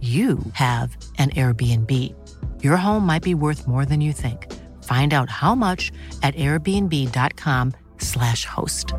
you have an Airbnb. Your home might be worth more than you think. Find out how much at airbnb.com/slash host.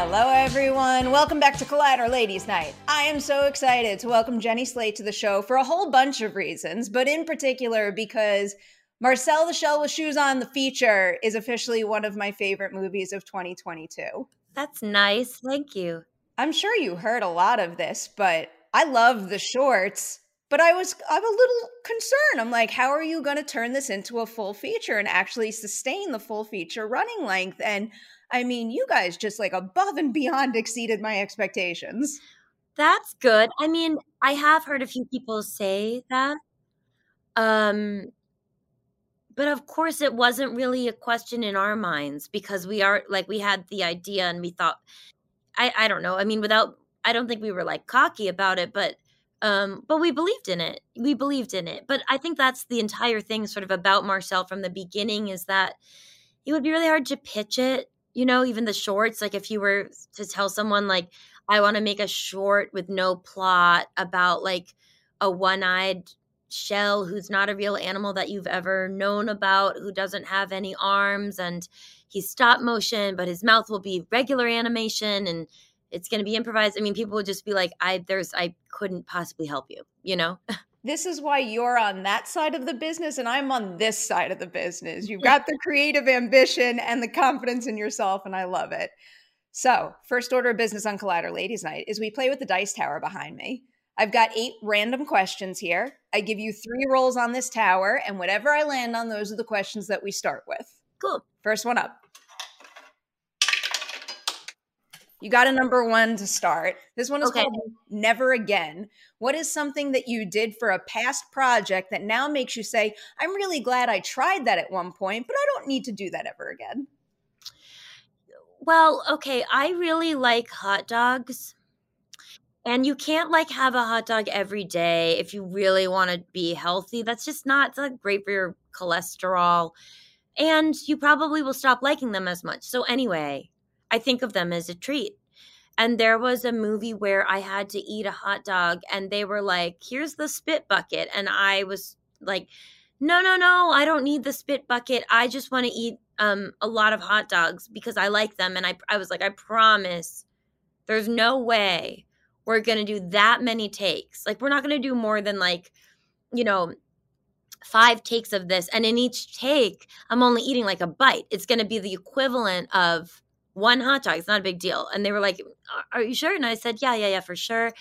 Hello, everyone. Welcome back to Collider Ladies Night. I am so excited to welcome Jenny Slate to the show for a whole bunch of reasons, but in particular because Marcel the Shell with Shoes on, the feature, is officially one of my favorite movies of 2022. That's nice. Thank you. I'm sure you heard a lot of this, but I love the shorts. But I was I'm a little concerned. I'm like, how are you going to turn this into a full feature and actually sustain the full feature running length? And I mean, you guys just like above and beyond exceeded my expectations. That's good. I mean, I have heard a few people say that. Um but of course it wasn't really a question in our minds because we are like we had the idea and we thought I I don't know. I mean, without I don't think we were like cocky about it, but um but we believed in it. We believed in it. But I think that's the entire thing sort of about Marcel from the beginning is that it would be really hard to pitch it, you know, even the shorts like if you were to tell someone like I want to make a short with no plot about like a one-eyed shell who's not a real animal that you've ever known about who doesn't have any arms and he's stop motion but his mouth will be regular animation and it's going to be improvised i mean people would just be like i there's i couldn't possibly help you you know this is why you're on that side of the business and I'm on this side of the business. You've got the creative ambition and the confidence in yourself, and I love it. So, first order of business on Collider Ladies Night is we play with the dice tower behind me. I've got eight random questions here. I give you three rolls on this tower, and whatever I land on, those are the questions that we start with. Cool. First one up. You got a number one to start. This one is Okay. called Never Again. What is something that you did for a past project that now makes you say, I'm really glad I tried that at one point, but I don't need to do that ever again? Well, okay, I really like hot dogs. And you can't like have a hot dog every day if you really want to be healthy. That's just not, great for your cholesterol. And you probably will stop liking them as much. So, anyway, I think of them as a treat. And there was a movie where I had to eat a hot dog, and they were like, here's the spit bucket. And I was like, no, no, no, I don't need the spit bucket. I just want to eat um, a lot of hot dogs because I like them. And I, I was like, I promise there's no way we're going to do that many takes. Like, we're not going to do more than like, you know, five takes of this. And in each take, I'm only eating like a bite. It's going to be the equivalent of one hot dog. It's not a big deal. And they were like, Are you sure? And I said, Yeah, yeah, yeah, for sure.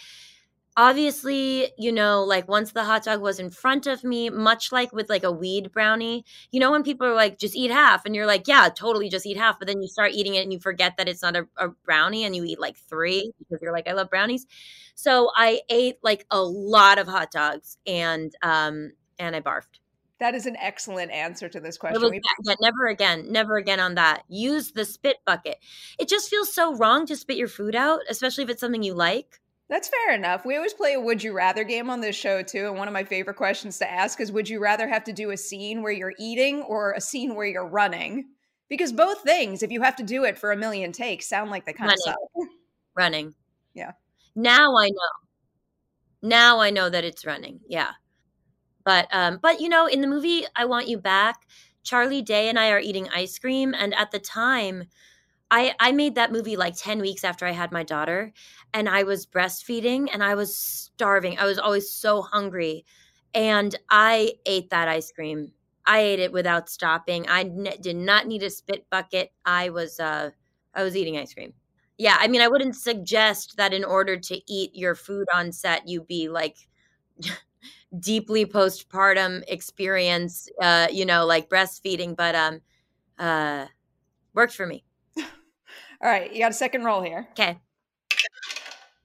Obviously, you know, like once the hot dog was in front of me, much like with like a weed brownie, you know, when people are like, just eat half, and you're like, yeah, totally, just eat half. But then you start eating it and you forget that it's not a, a brownie and you eat like three because you're like, I love brownies. So I ate like a lot of hot dogs and, um, and I barfed. That is an excellent answer to this question. Yeah, never again, never again on that. Use the spit bucket. It just feels so wrong to spit your food out, especially if it's something you like. That's fair enough. We always play a would you rather game on this show too. And one of my favorite questions to ask is would you rather have to do a scene where you're eating or a scene where you're running? Because both things, if you have to do it for a million takes, sound like they kind running. of suck. Running. Yeah. Now I know. Now I know that it's running. Yeah. But um, but you know, in the movie I Want You Back, Charlie Day and I are eating ice cream, and at the time, I I made that movie like 10 weeks after I had my daughter and I was breastfeeding and I was starving. I was always so hungry and I ate that ice cream. I ate it without stopping. I n- did not need a spit bucket. I was uh I was eating ice cream. Yeah, I mean I wouldn't suggest that in order to eat your food on set you be like deeply postpartum experience uh you know like breastfeeding but um uh worked for me. All right, you got a second roll here. Okay.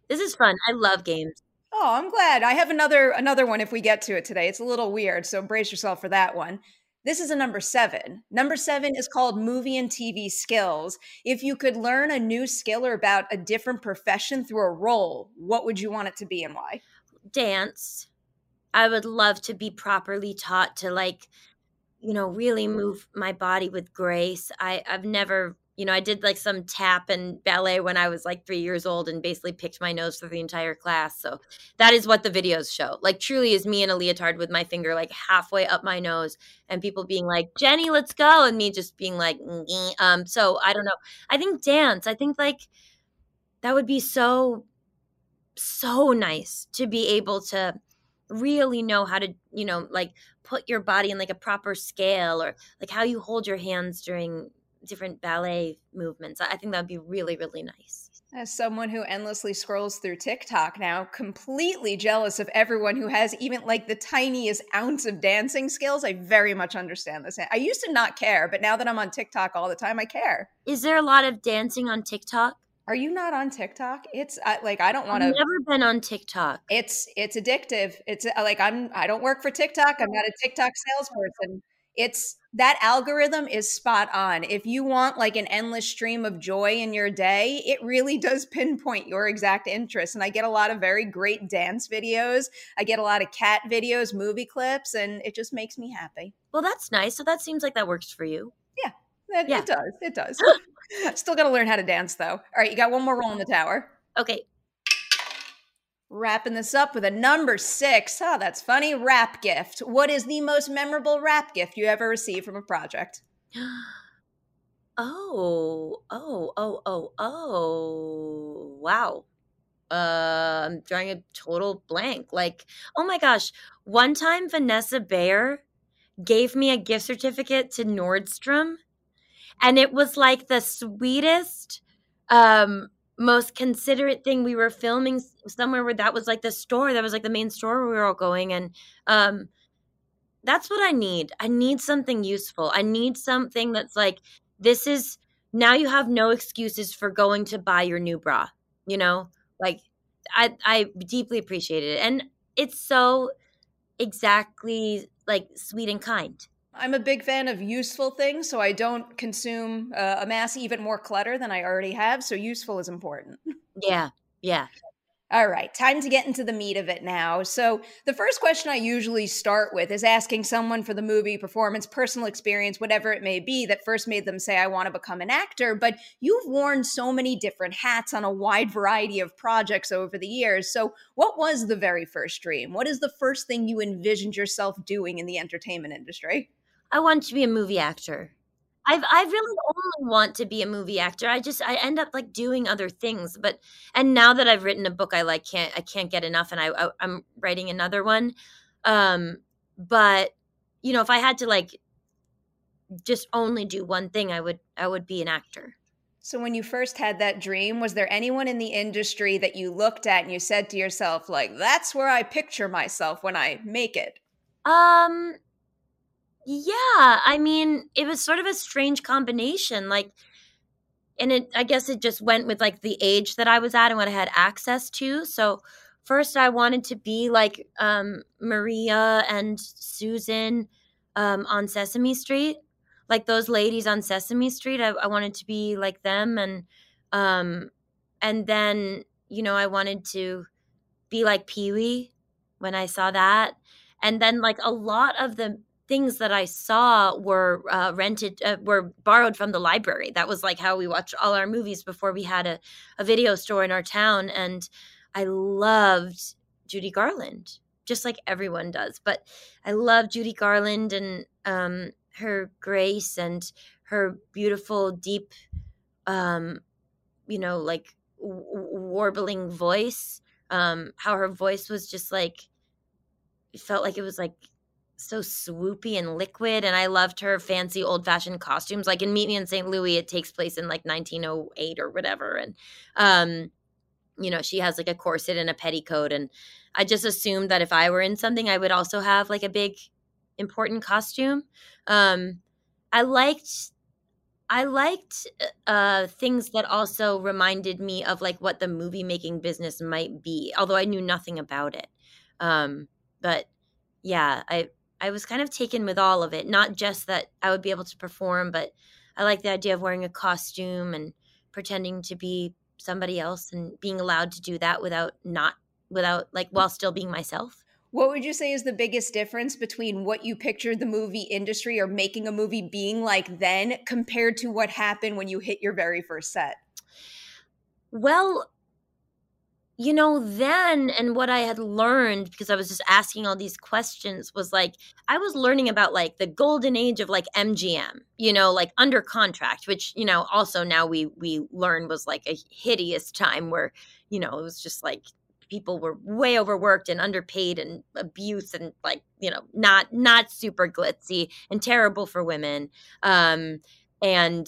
This is fun. I love games. Oh, I'm glad. I have another another one if we get to it today. It's a little weird, so brace yourself for that one. This is a number seven. Number seven is called movie and TV skills. If you could learn a new skill or about a different profession through a role, what would you want it to be and why? Dance. I would love to be properly taught to like, you know, really move my body with grace. I, I've never you know, I did like some tap and ballet when I was like three years old and basically picked my nose for the entire class. So that is what the videos show. Like, truly is me in a leotard with my finger like halfway up my nose and people being like, Jenny, let's go. And me just being like, um, so I don't know. I think dance, I think like that would be so, so nice to be able to really know how to, you know, like put your body in like a proper scale or like how you hold your hands during different ballet movements. I think that would be really, really nice. As someone who endlessly scrolls through TikTok now, completely jealous of everyone who has even like the tiniest ounce of dancing skills, I very much understand this. I used to not care, but now that I'm on TikTok all the time, I care. Is there a lot of dancing on TikTok? Are you not on TikTok? It's uh, like I don't want to. Never been on TikTok. It's it's addictive. It's uh, like I'm. I don't work for TikTok. I'm not a TikTok salesperson it's that algorithm is spot on. If you want like an endless stream of joy in your day, it really does pinpoint your exact interest. And I get a lot of very great dance videos. I get a lot of cat videos, movie clips, and it just makes me happy. Well, that's nice. So that seems like that works for you. Yeah, it, yeah. it does. It does. Still got to learn how to dance though. All right, you got one more roll in the tower. Okay. Wrapping this up with a number six. Oh, that's funny. Wrap gift. What is the most memorable wrap gift you ever received from a project? Oh, oh, oh, oh, oh. Wow. Uh, I'm drawing a total blank. Like, oh my gosh. One time, Vanessa Bayer gave me a gift certificate to Nordstrom, and it was like the sweetest um most considerate thing. We were filming somewhere where that was like the store, that was like the main store we were all going. And um, that's what I need. I need something useful. I need something that's like, this is now you have no excuses for going to buy your new bra, you know? Like, I, I deeply appreciate it. And it's so exactly like sweet and kind. I'm a big fan of useful things, so I don't consume uh, amass even more clutter than I already have. So useful is important. Yeah, yeah. All right, time to get into the meat of it now. So, the first question I usually start with is asking someone for the movie, performance, personal experience, whatever it may be, that first made them say, I want to become an actor. But you've worn so many different hats on a wide variety of projects over the years. So, what was the very first dream? What is the first thing you envisioned yourself doing in the entertainment industry? I want to be a movie actor. I've I really only want to be a movie actor. I just I end up like doing other things. But and now that I've written a book, I like can't I can't get enough, and I, I I'm writing another one. Um, but you know, if I had to like just only do one thing, I would I would be an actor. So when you first had that dream, was there anyone in the industry that you looked at and you said to yourself, like, that's where I picture myself when I make it? Um, yeah, I mean, it was sort of a strange combination. Like, and it, I guess it just went with like the age that I was at and what I had access to. So, first, I wanted to be like um, Maria and Susan. um, on Sesame Street, like those ladies on Sesame Street. I, I wanted to be like them, and um, and then you know I wanted to be like Pee Wee when I saw that, and then like a lot of the things that I saw were uh, rented, uh, were borrowed from the library. That was like how we watched all our movies before we had a, a video store in our town. And I loved Judy Garland, just like everyone does. But I love Judy Garland and um, her grace and her beautiful, deep, um, you know, like w- warbling voice. Um, how her voice was just like, it felt like it was like so swoopy and liquid and i loved her fancy old fashioned costumes. Like in meet me in st louis it takes place in like 1908 or whatever and um you know she has like a corset and a petticoat and i just assumed that if i were in something i would also have like a big important costume. Um i liked i liked uh things that also reminded me of like what the movie making business might be although i knew nothing about it. Um but yeah i I was kind of taken with all of it. Not just that I would be able to perform, but I like the idea of wearing a costume and pretending to be somebody else and being allowed to do that without not without like while still being myself. What would you say is the biggest difference between what you pictured the movie industry or making a movie being like then compared to what happened when you hit your very first set? Well, you know, then and what I had learned because I was just asking all these questions was like I was learning about like the golden age of like MGM, you know, like under contract, which, you know, also now we we learn was like a hideous time where, you know, it was just like people were way overworked and underpaid and abuse and like, you know, not not super glitzy and terrible for women. Um and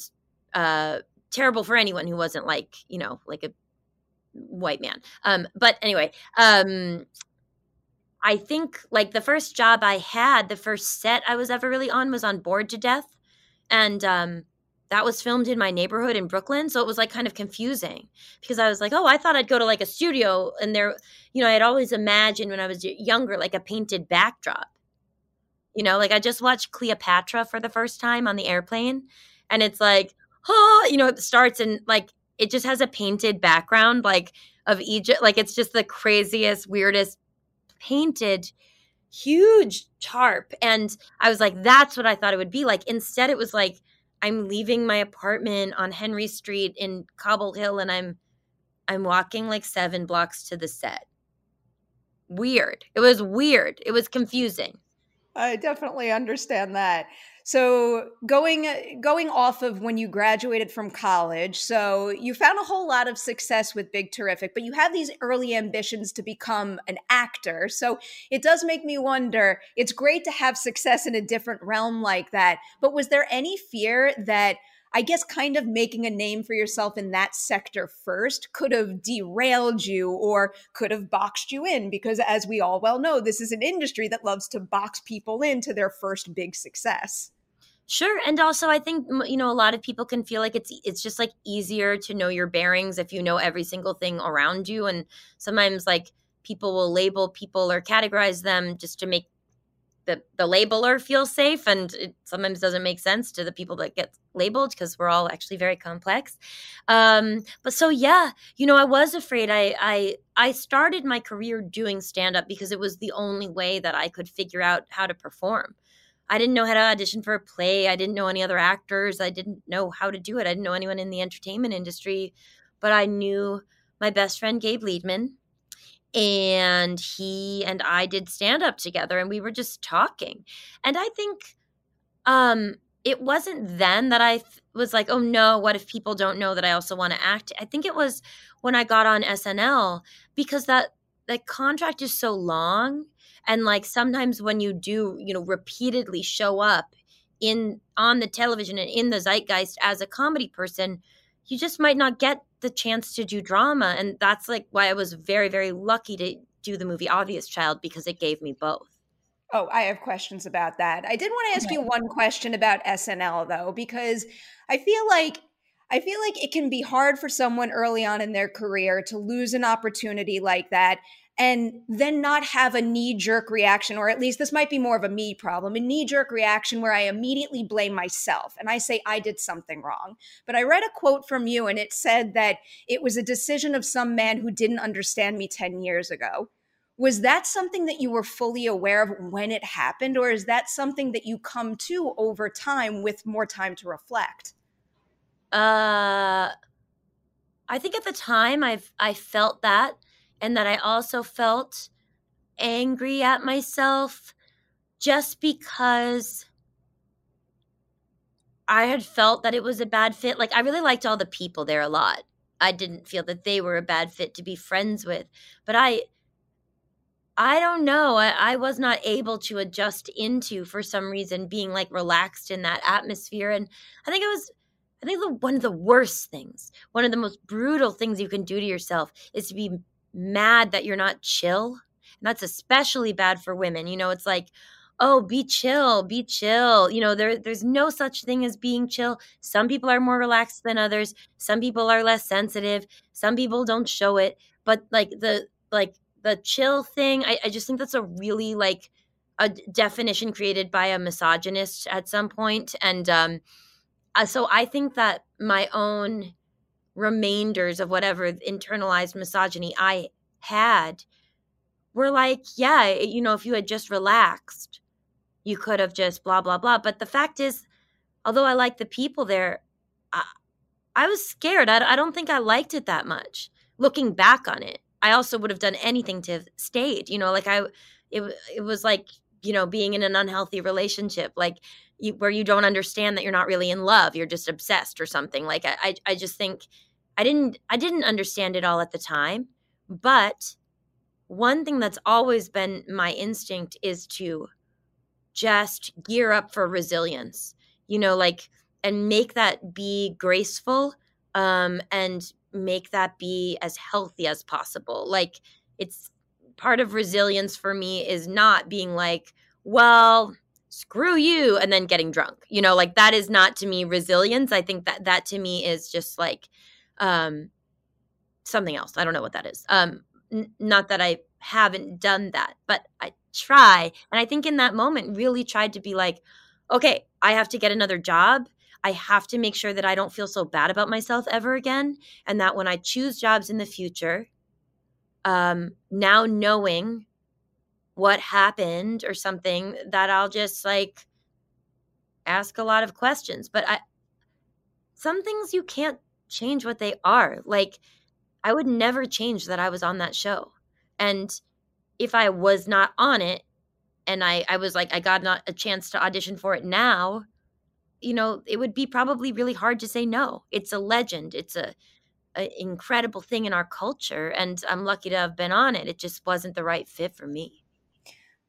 uh terrible for anyone who wasn't like, you know, like a white man. Um, but anyway, um, I think like the first job I had, the first set I was ever really on was on Bored to Death, and um, that was filmed in my neighborhood in Brooklyn. So it was like kind of confusing because I was like, oh, I thought I'd go to like a studio, and there, you know, I'd always imagined when I was younger like a painted backdrop. You know, like I just watched Cleopatra for the first time on the airplane, and it's like, oh, you know, it starts and like it just has a painted background like of Egypt. Like it's just the craziest, weirdest painted huge tarp. And I was like, that's what I thought it would be like. Instead, it was like, I'm leaving my apartment on Henry Street in Cobble Hill and I'm I'm walking like seven blocks to the set. Weird. It was weird. It was confusing. I definitely understand that. So going going off of when you graduated from college, so you found a whole lot of success with Big Terrific, but you have these early ambitions to become an actor. So it does make me wonder, it's great to have success in a different realm like that, but was there any fear that I guess kind of making a name for yourself in that sector first could have derailed you or could have boxed you in because as we all well know this is an industry that loves to box people into their first big success. Sure, and also I think you know a lot of people can feel like it's it's just like easier to know your bearings if you know every single thing around you and sometimes like people will label people or categorize them just to make the the labeler feel safe and it sometimes doesn't make sense to the people that get labeled because we're all actually very complex. Um but so yeah you know i was afraid i i i started my career doing stand up because it was the only way that i could figure out how to perform i didn't know how to audition for a play i didn't know any other actors i didn't know how to do it i didn't know anyone in the entertainment industry but i knew my best friend gabe liedman and he and I did stand up together and we were just talking. And I think um it wasn't then that I th- was like, "Oh no, what if people don't know that I also want to act?" I think it was when I got on SNL because that that contract is so long and like sometimes when you do, you know, repeatedly show up in on the television and in the zeitgeist as a comedy person, you just might not get the chance to do drama. And that's like why I was very, very lucky to do the movie Obvious Child because it gave me both. Oh, I have questions about that. I did want to ask you one question about SNL though, because I feel like I feel like it can be hard for someone early on in their career to lose an opportunity like that and then not have a knee jerk reaction, or at least this might be more of a me problem, a knee jerk reaction where I immediately blame myself and I say I did something wrong. But I read a quote from you and it said that it was a decision of some man who didn't understand me 10 years ago. Was that something that you were fully aware of when it happened, or is that something that you come to over time with more time to reflect? Uh, I think at the time I've I felt that and that I also felt angry at myself just because I had felt that it was a bad fit. Like I really liked all the people there a lot. I didn't feel that they were a bad fit to be friends with. But I I don't know. I, I was not able to adjust into for some reason being like relaxed in that atmosphere. And I think it was I think the, one of the worst things, one of the most brutal things you can do to yourself is to be mad that you're not chill. And that's especially bad for women. You know, it's like, oh, be chill, be chill. You know, there there's no such thing as being chill. Some people are more relaxed than others. Some people are less sensitive. Some people don't show it. But like the like the chill thing, I, I just think that's a really like a definition created by a misogynist at some point. And um uh, so I think that my own remainders of whatever internalized misogyny I had were like, yeah, eh, you know, if you had just relaxed, you could have just blah, blah, blah. But the fact is, although I liked the people there, I, I was scared. I, I don't think I liked it that much. Looking back on it, I also would have done anything to have stayed. You know, like I, it, it was like, you know, being in an unhealthy relationship, like you, where you don't understand that you're not really in love, you're just obsessed or something. Like I, I, I just think I didn't I didn't understand it all at the time, but one thing that's always been my instinct is to just gear up for resilience. You know, like and make that be graceful um and make that be as healthy as possible. Like it's part of resilience for me is not being like, well, screw you and then getting drunk. You know, like that is not to me resilience. I think that that to me is just like um, something else. I don't know what that is. Um, n- not that I haven't done that, but I try. And I think in that moment, really tried to be like, okay, I have to get another job. I have to make sure that I don't feel so bad about myself ever again. And that when I choose jobs in the future, um, now knowing what happened or something, that I'll just like ask a lot of questions. But I, some things you can't change what they are. Like, I would never change that I was on that show. And if I was not on it and I, I was like, I got not a chance to audition for it now, you know, it would be probably really hard to say no. It's a legend. It's a, a incredible thing in our culture. And I'm lucky to have been on it. It just wasn't the right fit for me.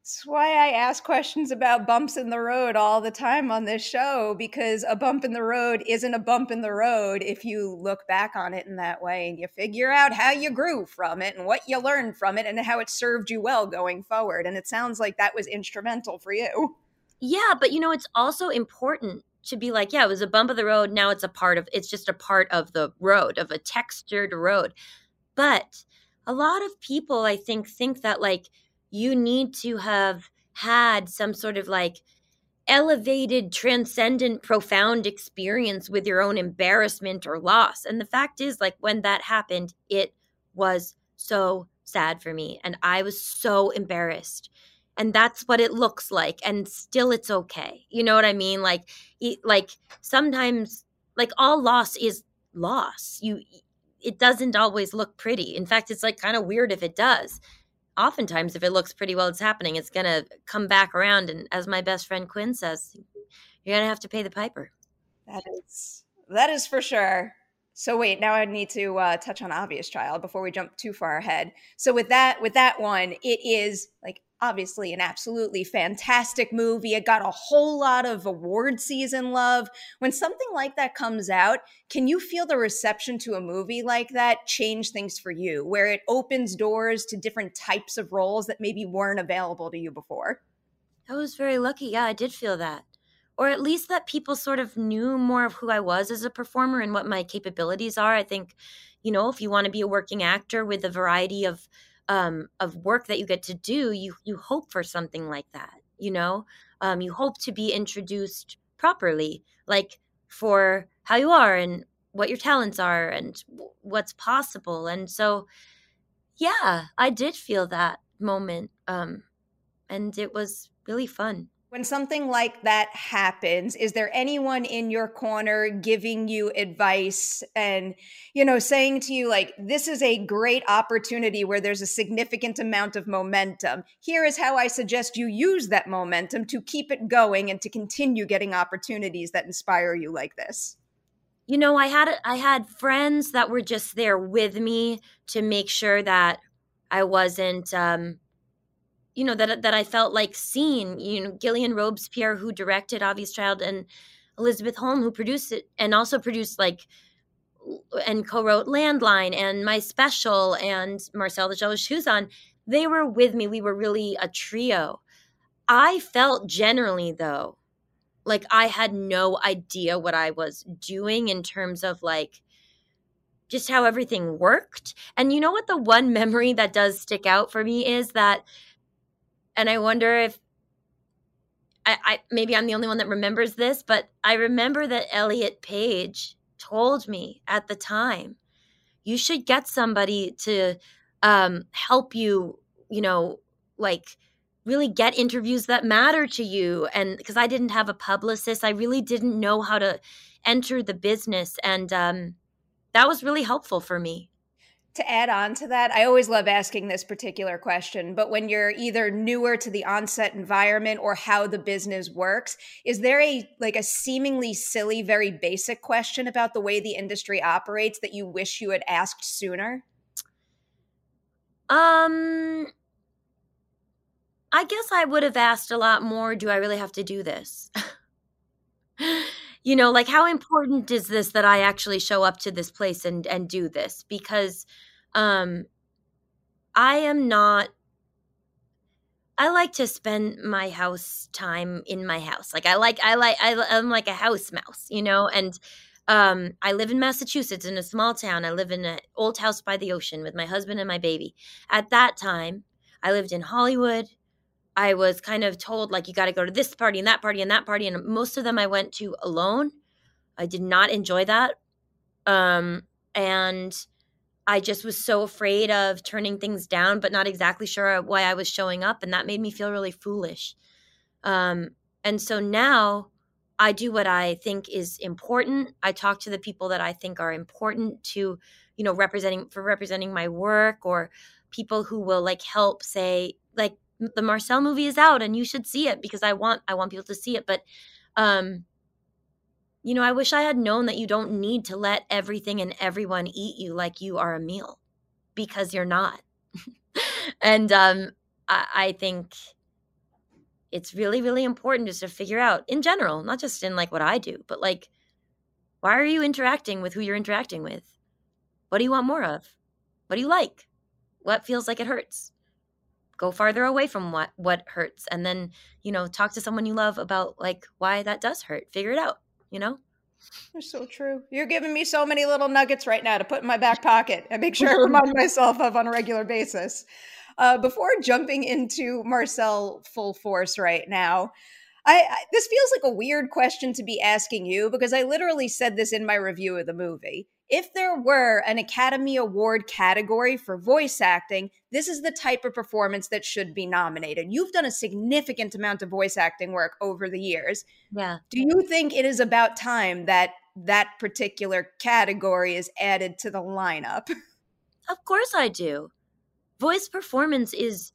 That's why I ask questions about bumps in the road all the time on this show because a bump in the road isn't a bump in the road if you look back on it in that way and you figure out how you grew from it and what you learned from it and how it served you well going forward. And it sounds like that was instrumental for you. Yeah, but you know, it's also important to be like, yeah, it was a bump of the road. Now it's a part of, it's just a part of the road, of a textured road. But a lot of people, I think, think that like, you need to have had some sort of like elevated, transcendent, profound experience with your own embarrassment or loss. And the fact is, like, when that happened, it was so sad for me. And I was so embarrassed. And that's what it looks like. And still, it's okay. You know what I mean? Like, it, like sometimes, like, all loss is loss. You, it doesn't always look pretty. In fact, it's like kind of weird if it does oftentimes if it looks pretty well it's happening. It's going to come back around and as my best friend quinn says you're going to have to pay the piper. That is that is for sure. So wait now i need to uh, touch on obvious child before we jump too far ahead. So with that with that one it is like obviously an absolutely fantastic movie. It got a whole lot of award season love. When something like that comes out, can you feel the reception to a movie like that change things for you, where it opens doors to different types of roles that maybe weren't available to you before? I was very lucky. Yeah, I did feel that. Or at least that people sort of knew more of who I was as a performer and what my capabilities are. I think, you know, if you want to be a working actor with a variety of um, of work that you get to do, you you hope for something like that. You know, um, you hope to be introduced properly, like for how you are and what your talents are and what's possible. And so, yeah, I did feel that moment, um, and it was really fun. When something like that happens, is there anyone in your corner giving you advice and, you know, saying to you, like, this is a great opportunity where there's a significant amount of momentum? Here is how I suggest you use that momentum to keep it going and to continue getting opportunities that inspire you like this you know i had i had friends that were just there with me to make sure that i wasn't um you know that that I felt like seen. You know, Gillian Robespierre, who directed Obvious Child, and Elisabeth Holm, who produced it, and also produced like and co-wrote Landline and My Special and Marcel the Shell Shoes on. They were with me. We were really a trio. I felt generally though, like I had no idea what I was doing in terms of like just how everything worked. And you know what the one memory that does stick out for me is that and I wonder if I, I, maybe I'm the only one that remembers this, but I remember that Elliot Page told me at the time, you should get somebody to um, help you, you know, like really get interviews that matter to you. And because I didn't have a publicist, I really didn't know how to enter the business, and um, that was really helpful for me to add on to that, I always love asking this particular question, but when you're either newer to the onset environment or how the business works, is there a like a seemingly silly, very basic question about the way the industry operates that you wish you had asked sooner? Um I guess I would have asked a lot more, do I really have to do this? you know, like how important is this that I actually show up to this place and and do this? Because um I am not I like to spend my house time in my house. Like I like I like I, I'm like a house mouse, you know, and um I live in Massachusetts in a small town. I live in an old house by the ocean with my husband and my baby. At that time, I lived in Hollywood. I was kind of told like you got to go to this party and that party and that party and most of them I went to alone. I did not enjoy that. Um and I just was so afraid of turning things down but not exactly sure why I was showing up and that made me feel really foolish. Um and so now I do what I think is important. I talk to the people that I think are important to, you know, representing for representing my work or people who will like help say like the Marcel movie is out and you should see it because I want I want people to see it. But um you know, I wish I had known that you don't need to let everything and everyone eat you like you are a meal because you're not. and um I, I think it's really, really important just to figure out in general, not just in like what I do, but like why are you interacting with who you're interacting with? What do you want more of? What do you like? What feels like it hurts? go farther away from what what hurts and then you know talk to someone you love about like why that does hurt figure it out you know? They're so true. You're giving me so many little nuggets right now to put in my back pocket and make sure i remind myself of on a regular basis. Uh, before jumping into marcel full force right now I, I, this feels like a weird question to be asking you because I literally said this in my review of the movie if there were an Academy Award category for voice acting, this is the type of performance that should be nominated. You've done a significant amount of voice acting work over the years. Yeah. Do you think it is about time that that particular category is added to the lineup? Of course I do. Voice performance is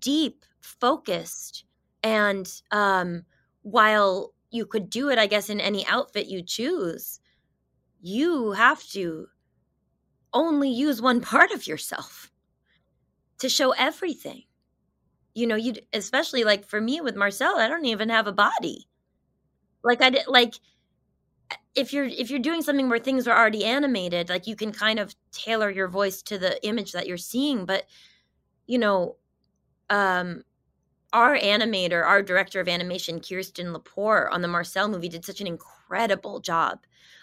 deep, focused, and um, while you could do it, I guess, in any outfit you choose you have to only use one part of yourself to show everything. You know, you especially like for me with Marcel, I don't even have a body. Like I did like if you're if you're doing something where things are already animated, like you can kind of tailor your voice to the image that you're seeing, but you know, um our animator, our director of animation, Kirsten Lepore on the Marcel movie did such an incredible job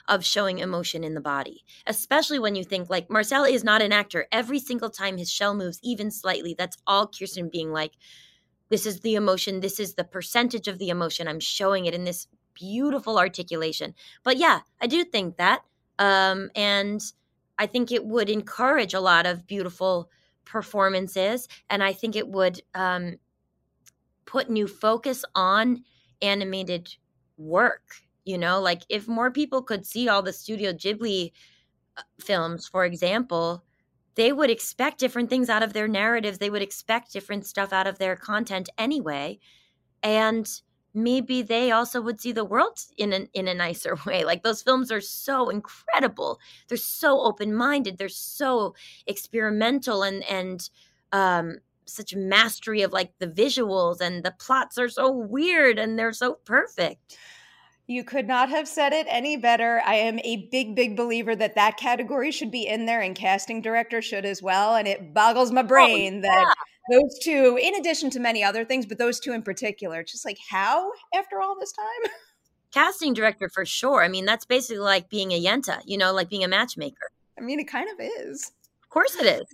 of showing emotion in the body, especially when you think like Marcel is not an actor. Every single time his shell moves even slightly, that's all Kirsten being like, this is the emotion, this is the percentage of the emotion. I'm showing it in this beautiful articulation. But yeah, I do think that. Um, and I think it would encourage a lot of beautiful performances. And I think it would um, put new focus on animated work. You know, like if more people could see all the Studio Ghibli uh, films, for example, they would expect different things out of their narratives. They would expect different stuff out of their content anyway. And maybe they also would see the world in an, in a nicer way. Like those films are so incredible. They're so open-minded. They're so experimental and and um such mastery of like the visuals and the plots are so weird and they're so perfect. You could not have said it any better. I am a big, big believer that that category should be in there and casting director should as well. And it boggles my brain oh, yeah. that those two, in addition to many other things, but those two in particular, just like how after all this time? Casting director for sure. I mean, that's basically like being a Yenta, you know, like being a matchmaker. I mean, it kind of is. Of course it is.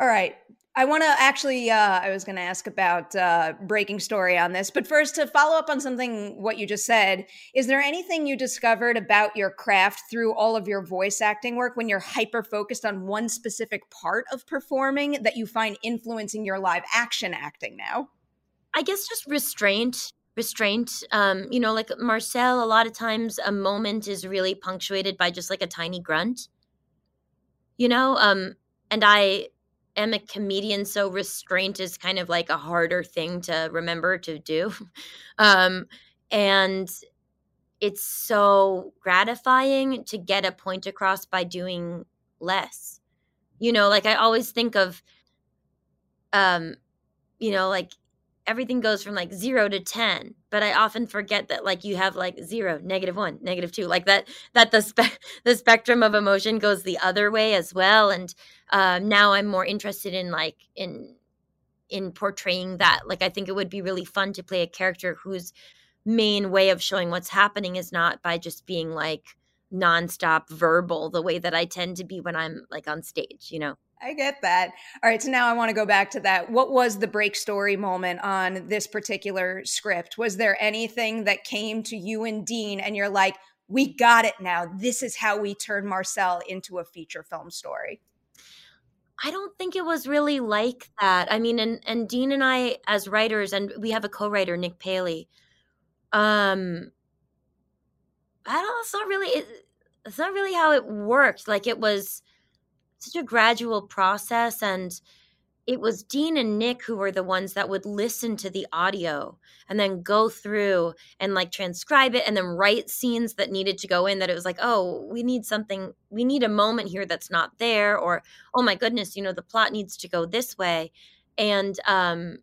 All right. I want to actually, uh, I was going to ask about uh, breaking story on this, but first to follow up on something what you just said, is there anything you discovered about your craft through all of your voice acting work when you're hyper focused on one specific part of performing that you find influencing your live action acting now? I guess just restraint. Restraint. Um, you know, like Marcel, a lot of times a moment is really punctuated by just like a tiny grunt. You know, um, and I am a comedian, so restraint is kind of like a harder thing to remember to do. Um, and it's so gratifying to get a point across by doing less. You know, like I always think of, um, you know, like everything goes from like zero to 10 but i often forget that like you have like zero negative one negative two like that that the spe- the spectrum of emotion goes the other way as well and uh, now i'm more interested in like in in portraying that like i think it would be really fun to play a character whose main way of showing what's happening is not by just being like nonstop verbal the way that i tend to be when i'm like on stage you know I get that. All right, so now I want to go back to that. What was the break story moment on this particular script? Was there anything that came to you and Dean and you're like, we got it now. This is how we turn Marcel into a feature film story? I don't think it was really like that. I mean, and and Dean and I as writers, and we have a co-writer, Nick Paley. Um, I don't. It's not really. It, it's not really how it worked. Like it was such a gradual process and it was Dean and Nick who were the ones that would listen to the audio and then go through and like transcribe it and then write scenes that needed to go in that it was like, oh, we need something, we need a moment here that's not there, or oh my goodness, you know, the plot needs to go this way. And um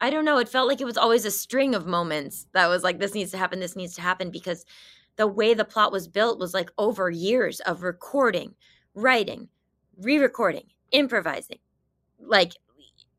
I don't know, it felt like it was always a string of moments that was like, this needs to happen, this needs to happen because the way the plot was built was like over years of recording, writing, re recording, improvising. Like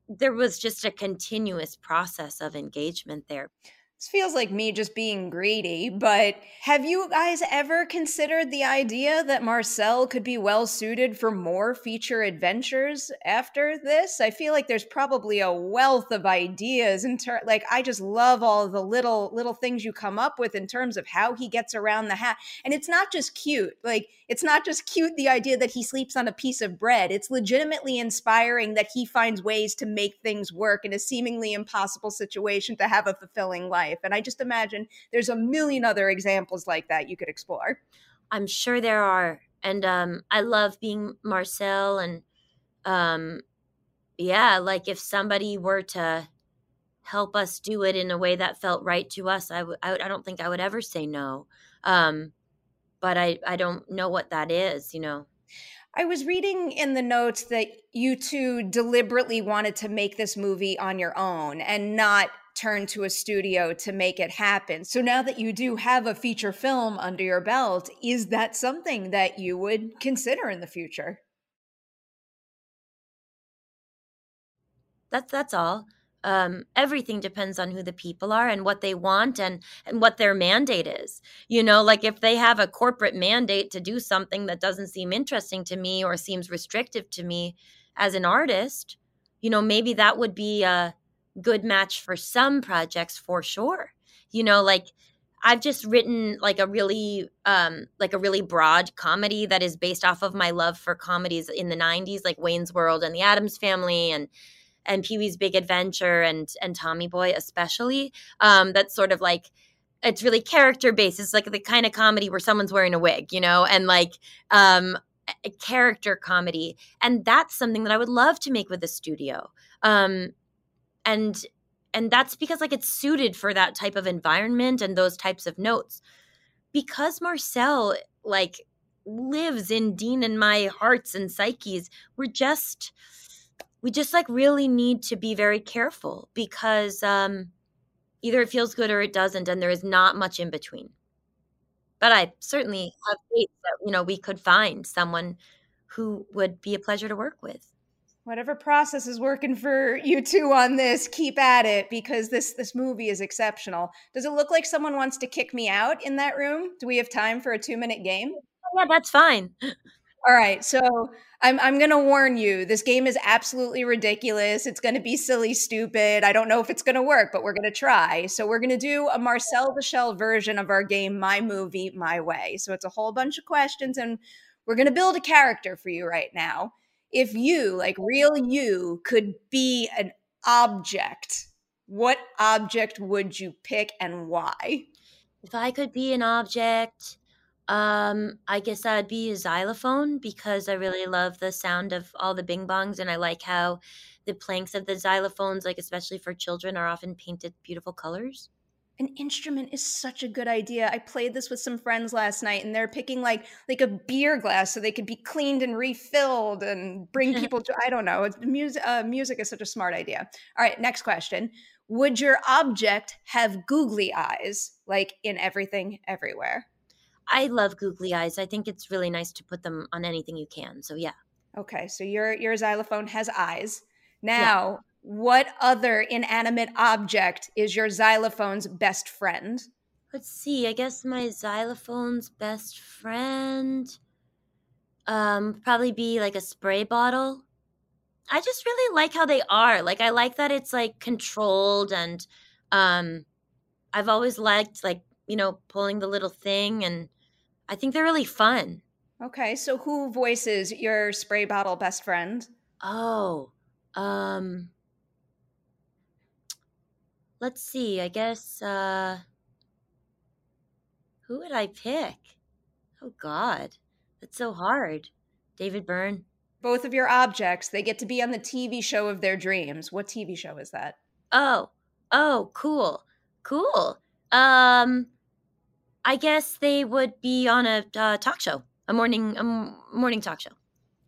there was just a continuous process of engagement there. This feels like me just being greedy, but have you guys ever considered the idea that Marcel could be well suited for more feature adventures after this? I feel like there's probably a wealth of ideas in ter- like I just love all the little little things you come up with in terms of how he gets around the hat. And it's not just cute. Like it's not just cute the idea that he sleeps on a piece of bread. It's legitimately inspiring that he finds ways to make things work in a seemingly impossible situation to have a fulfilling life life. And I just imagine there's a million other examples like that you could explore. I'm sure there are. And um, I love being Marcel. And um, yeah, like if somebody were to help us do it in a way that felt right to us, I. I, I don't think I would ever say no. Um, but I, I don't know what that is, you know. I was reading in the notes that you two deliberately wanted to make this movie on your own and not turn to a studio to make it happen. So now that you do have a feature film under your belt, is that something that you would consider in the future? That's that's all. um, everything depends on who the people are and what they want and and what their mandate is you know like if they have a corporate mandate to do something that doesn't seem interesting to me or seems restrictive to me as an artist you know maybe that would be a good match for some projects for sure you know like I've just written like a really um like a really broad comedy that is based off of my love for comedies in the 90s like Wayne's World and The Addams Family and and Pee-wee's Big Adventure and and Tommy Boy especially. Um that's sort of like it's really character based. It's like the kind of comedy where someone's wearing a wig, you know, and like um a character comedy. And that's something that I would love to make with a studio. Um and and that's because like it's suited for that type of environment and those types of notes. Because marcel like lives in dean and my hearts and psyches we're just we just like really need to be very careful because um either it feels good or it doesn't and there is not much in between. But i certainly have faith that you know we could find someone who would be a pleasure to work with whatever process is working for you two on this keep at it because this this movie is exceptional. Does it look like someone wants to kick me out in that room? Do we have time for a two minute game? Yeah that's fine. All right so i'm, I'm going to warn you this game is absolutely ridiculous. It's going to be silly stupid. I don't know if it's going to work but we're going to try. So we're going to do a marcel the version of our game my movie my way. So it's a whole bunch of questions and we're going to build a character for you right now if you, like real you, could be an object, what object would you pick and why? If I could be an object, um, I guess I'd be a xylophone because I really love the sound of all the bing bongs and I like how the planks of the xylophones, like especially for children, are often painted beautiful colors an instrument is such a good idea. I played this with some friends last night and they're picking like like a beer glass so they could be cleaned and refilled and bring people to I don't know. Music uh, music is such a smart idea. All right, next question. Would your object have googly eyes like in everything everywhere? I love googly eyes. I think it's really nice to put them on anything you can. So yeah. Okay, so your your xylophone has eyes. Now, what other inanimate object is your xylophone's best friend? Let's see. I guess my xylophone's best friend um probably be like a spray bottle. I just really like how they are. Like I like that it's like controlled and um I've always liked like, you know, pulling the little thing and I think they're really fun. Okay, so who voices your spray bottle best friend? Oh, um let's see. I guess uh who would I pick? Oh God, that's so hard. David Byrne. Both of your objects, they get to be on the TV show of their dreams. What TV show is that? Oh, oh, cool, cool. Um, I guess they would be on a uh, talk show, a morning, a morning talk show.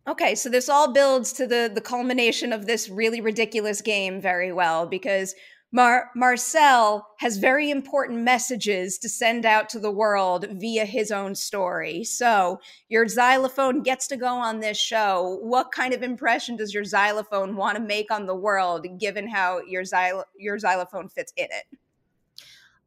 Okay, so this all builds to the the culmination of this really ridiculous game very well because Mar- Marcel has very important messages to send out to the world via his own story. So, your xylophone gets to go on this show. What kind of impression does your xylophone want to make on the world, given how your, xylo- your xylophone fits in it?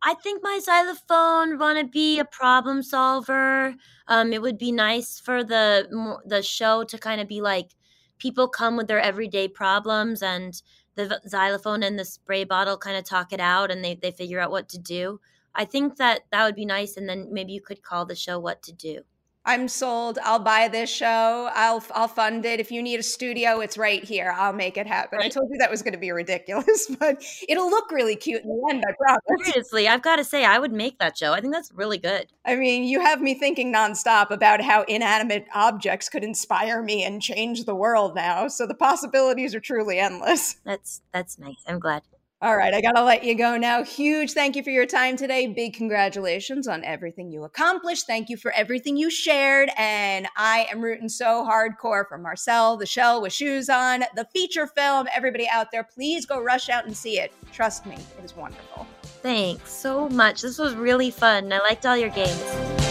I think my xylophone want to be a problem solver. Um, it would be nice for the the show to kind of be like people come with their everyday problems and the xylophone and the spray bottle kind of talk it out and they, they figure out what to do. I think that that would be nice. And then maybe you could call the show What to Do. I'm sold. I'll buy this show. I'll I'll fund it. If you need a studio, it's right here. I'll make it happen. Right. I told you that was going to be ridiculous, but it'll look really cute in the end. I promise. Seriously, I've got to say, I would make that show. I think that's really good. I mean, you have me thinking nonstop about how inanimate objects could inspire me and change the world now. So the possibilities are truly endless. That's that's nice. I'm glad. All right, I got to let you go now. Huge thank you for your time today. Big congratulations on everything you accomplished. Thank you for everything you shared. And I am rooting so hardcore for Marcel, the shell with shoes on, the feature film. Everybody out there, please go rush out and see it. Trust me, it is wonderful. Thanks so much. This was really fun. I liked all your games.